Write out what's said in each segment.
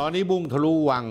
ตอนนี้บุ้งทะลุวัง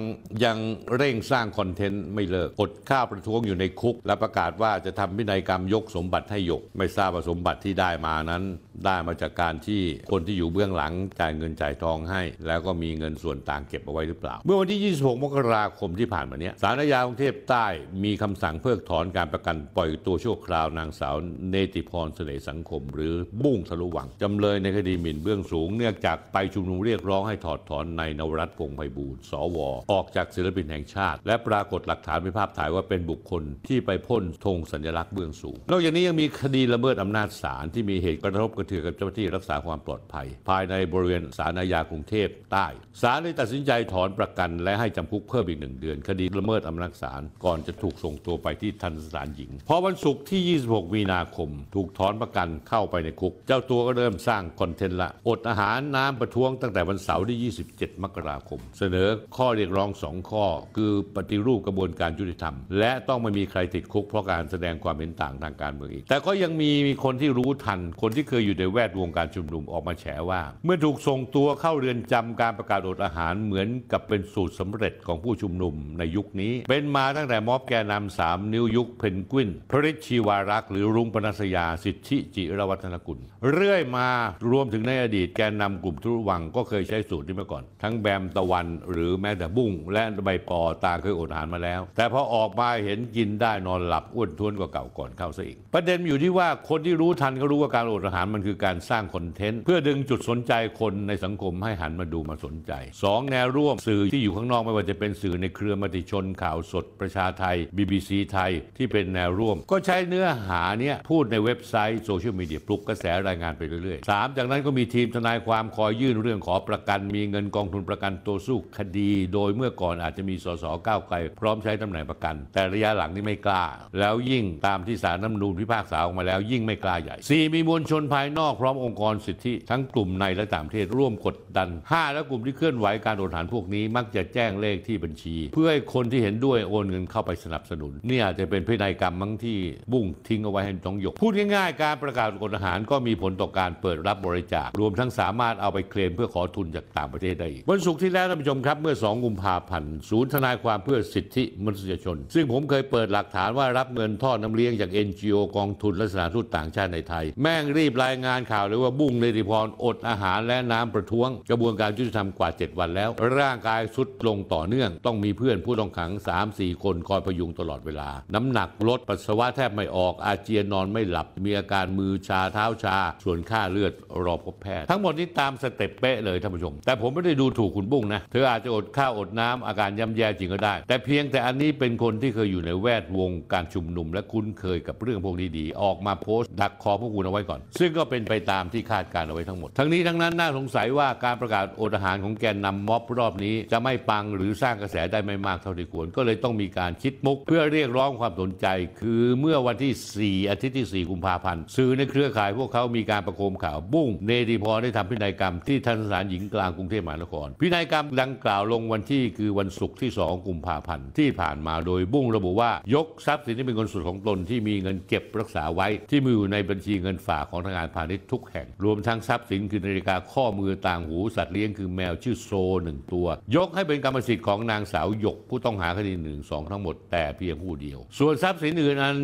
ยังเร่งสร้างคอนเทนต์ไม่เลิก กดข้าประท้วงอยู่ในคุก และประกาศว่าจะทำพินัยกรรมยกสมบัติให้ยก ไม่ทราบว่าสมบัติที่ได้มานั้น ได้มาจากการที่คนที่อยู่เบื้องหลังจ่ายเงินจ่ายทองให้ แล้วก็มีเงินส่วนต่างเก็บเอาไว้หรือเปล่า เมื่อวันที่ 26 มกราคมที่ผ่านมาเนี้ยศาลอาญากรุงเทพใต้มีคำสั่งเพิกถอนการประกันปล่อยตัวชั่วคราวนางสาวเนติพรเสน่ห์สังคม หรือบุ้งทะลุวังจำเลยในคดีหมิ่นเบื้องสูงเนื่องจากไปชุมนุมเรียกร้องให้ถอดถอนนายนวรัตน์พงษ์ไพบูลย์สว ออกจากศิลปินแห่งชาติ และปรากฏหลักฐานเป็นภาพถ่ายว่าเป็นบุคคลที่ไปพ่นธงสัญลักษณ์เบื้องสูง นอกจากนี้ยังมีคดีละเมิดอำนาจศาลที่มีเหตุกระทบกระเทือนกับเจ้าหน้าที่รักษาความปลอดภัย ภายในบริเวณศาลอาญากรุงเทพใต้ศาลเลยตัดสินใจถอนประกัน และให้จำคุกเพิ่มอีกหนึ่งเดือน คดีละเมิดอำนาจศาลก่อนจะถูกส่งตัวไปที่ทันสถานหญิงพอวันศุกร์ที่ 26 มีนาคม ถูกถอนประกันเข้าไปในคุก เจ้าตัวก็เริ่มสร้างคอนเทนต์ละ อดอาหารน้ำประท้วงตั้งแต่วันเสาร์ที่ 27 มกราคมเสนอข้อเรียกร้องสองข้อ คือปฏิรูปกระบวนการยุติธรรม และต้องไม่มีใครติดคุกเพราะการแสดงความเห็นต่างทางการเมืองอีก แต่ก็ยังมีคนที่รู้ทัน คนที่เคยอยู่ในแวดวงการชุมนุมออกมาแฉว่า เมื่อถูกส่งตัวเข้าเรือนจำการประกาศอดอาหารเหมือนกับเป็นสูตรสำเร็จของผู้ชุมนุมในยุคนี้ เป็นมาตั้งแต่ม็อบแกนนำสามนิ้วยุคเพนกวินพระฤทธิชีวารักษ์หรือรุ้งปนัสยาสิทธิจิรวัฒนกุล เรื่อยมารวมถึงในอดีตแกนนำกลุ่มทุรวังก็เคยใช้สูตรนี้มาก่อน ทั้งแบมตะวันหรือแม้แต่บุ้งและใบปอตาเคยอดอาหารมาแล้ว แต่พอออกมาเห็นกินได้นอนหลับอ้วนท้วนกว่าเก่าก่อนเข้าซะอีก ประเด็นอยู่ที่ว่าคนที่รู้ทันก็รู้ว่าการอดอาหารมันคือการสร้างคอนเทนต์เพื่อดึงจุดสนใจคนในสังคมให้หันมาดูมาสนใจสองแนวร่วมสื่อที่อยู่ข้างนอกไม่ว่าจะเป็นสื่อในเครือมติชนข่าวสดประชาไทย BBC ไทยที่เป็นแนวร่วม ก็ใช้เนื้อหาเนี้ยพูดในเว็บไซต์โซเชียลมีเดียปลุกกระแสรายงานไปเรื่อยๆสามจากนั้นก็มีทีมทนายความคอยยื่นเรื่องขอประกันมีเงินกองทุนประกันตัวสู้คดี โดยเมื่อก่อนอาจจะมีสสก้าวไกล พร้อมใช้ตำแหน่งประกัน แต่ระยะหลังนี่ไม่กล้า แล้วยิ่งตามที่ศาลน้ำนูนพิพากษาออกมาแล้วยิ่งไม่กล้าใหญ่สี่มีมวลชนภายนอกพร้อมองค์กรสิทธิทั้งกลุ่มในและต่างประเทศร่วมกดดันห้าแล้วกลุ่มที่เคลื่อนไหวการโอนฐานพวกนี้มักจะแจ้งเลขที่บัญชี เพื่อให้คนที่เห็นด้วยโอนเงินเข้าไปสนับสนุนนี่อาจจะเป็นพินัยกรรมมั้งที่บุ้งทิ้งเอาไว้ให้ต้องยก พูดง่ายๆ การประกาศกฎอาหารก็มีผลต่อการเปิดรับบริจาค รวมทั้งสามารถเอาไปเคลมเพื่อขอทุนจากต่างประเทศได้อีกวันศุกร์ที่แล้วานผู้ชมครับเมื่อ 2 กุมภาพันธ์ศูนย์ทนายความเพื่อสิทธิมนุษยชน ซึ่งผมเคยเปิดหลักฐานว่ารับเงินทอดน้ำเลี้ยงจาก NGO กองทุนและสถานทูตต่างชาติในไทย แม่งรีบรายงานข่าวเลยว่าบุ้งเลติพรอดอาหารและน้ำประท้วง กระบวนการยุติธรรมกว่า 7 วันแล้ว ร่างกายทรุดลงต่อเนื่อง ต้องมีเพื่อนผู้ต้องขัง 3-4 คนคอยพยุงตลอดเวลา น้ำหนักลดปัสสาวะแทบไม่ออกอาเจียนนอนไม่หลับ มีอาการมือชาเท้าชา ส่วนค่าเลือดรอพบแพทย์ทั้งหมดนี้ตาม step เป๊ะเลยท่านผู้ชม แต่ผมไม่ได้ดูถูกคุณบุ้งนะเธออาจจะอดข้าวอดน้ำอาการย่ำแย่จริงก็ได้ แต่เพียงแต่อันนี้เป็นคนที่เคยอยู่ในแวดวงการชุมนุม และคุ้นเคยกับเรื่องพวกนี้ดี ออกมาโพสต์ดักคอพวกคุณเอาไว้ก่อน ซึ่งก็เป็นไปตามที่คาดการณ์เอาไว้ทั้งหมด ทั้งนี้ทั้งนั้นน่าสงสัยว่าการประกาศอดอาหารของแกนนำม็อบรอบนี้ จะไม่ปังหรือสร้างกระแสได้ไม่มากเท่าที่ควร ก็เลยต้องมีการคิดมุก เพื่อเรียกร้องความสนใจ คือเมื่อวันที่ 4 อาทิตย์ที่ 4 กุมภาพันธ์สื่อในเครือข่ายพวกเขามีการประโคมข่าวบุ้งเนติพรได้ทำพินัยกรรมที่ทันสถานหญิงกลางกรุงเทพมหานครพินัยกรรมดังกล่าวลงวันที่คือวันศุกร์ที่ 2 กุมภาพันธ์ที่ผ่านมาโดยบุ้งระบุว่ายกทรัพย์สินที่เป็นเงินสดของตนที่มีเงินเก็บรักษาไว้ ที่มีอยู่ในบัญชีเงินฝากของธนาคารพาณิชย์ทุกแห่ง รวมทั้งทรัพย์สินคือนาฬิกาข้อมือต่างหูสัตว์เลี้ยงคือแมวชื่อโซหนึ่งตัว ยกให้เป็นกรรมสิทธิ์ของนางสาวหยกผู้ต้องหาคดีหนึ่งสองทั้งหมดแต่เพียงผู้เดียว ส่วนทรัพย์สินอื่นอัน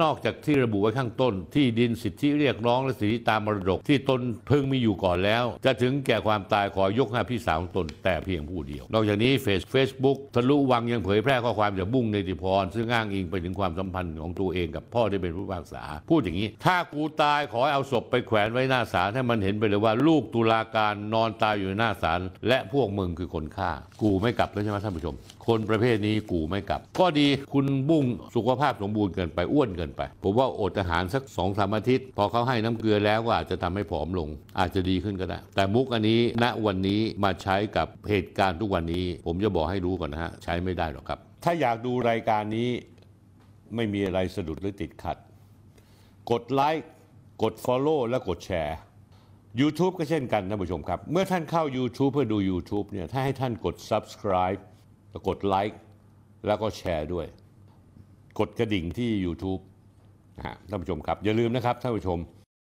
นอกจากที่ระบุไว้ข้างต้น ที่ดินสิทธิเรียกร้องและสิทธิตามมรดกที่ตนเพิ่งมีอยู่ก่อนแล้ว จะถึงแก่ความตายขอยกให้พี่สาวของตนแต่เพียงผู้เดียวนอกจากนี้เฟซเฟซบุ๊กทะลุวังยังเผยแพร่ข้อความจากบุ้งเนติพร ซึ่งอ้างอิงไปถึงความสัมพันธ์ของตัวเองกับพ่อที่เป็นผู้พิพากษา พูดอย่างนี้ ถ้ากูตายขอให้เอาศพไปแขวนไว้หน้าศาลให้มันเห็นไปเลยว่าลูกตุลาการนอนตายอยู่หน้าศาลและพวกมึงคือคนฆ่า กูไม่กลับแล้วใช่ไหมท่านผู้ชม คนประเภทนี้กูไม่กลับ ก็ดีคุณบุ้งสุขภาพสมบูรณ์เกินไปอ้วนเกินไป ผมว่าอดอาหารสักสองสามอาทิตย์ พอเขาให้น้ำเกลือแล้วก็อาจจะทำให้ผอมลง อาจจะดีขึ้นก็ได้ แต่มุกอันนี้ณวันนี้มาใช้กับเหตุการณ์ทุกวันนี้ ผมจะบอกให้รู้ก่อนนะฮะ ใช้ไม่ได้หรอกครับ ถ้าอยากดูรายการนี้ไม่มีอะไรสะดุดหรือติดขัด กดไลค์กด Follow และกดแชร์ YouTube ก็เช่นกันท่านผู้ชมครับ เมื่อท่านเข้า YouTube เพื่อดู YouTube เนี่ยถ้าให้ท่านกด Subscribe แล้วกดไลค์แล้วก็แชร์ด้วย กดกระดิ่งที่ YouTube นะฮะท่านผู้ชมครับ อย่าลืมนะครับท่านผู้ชม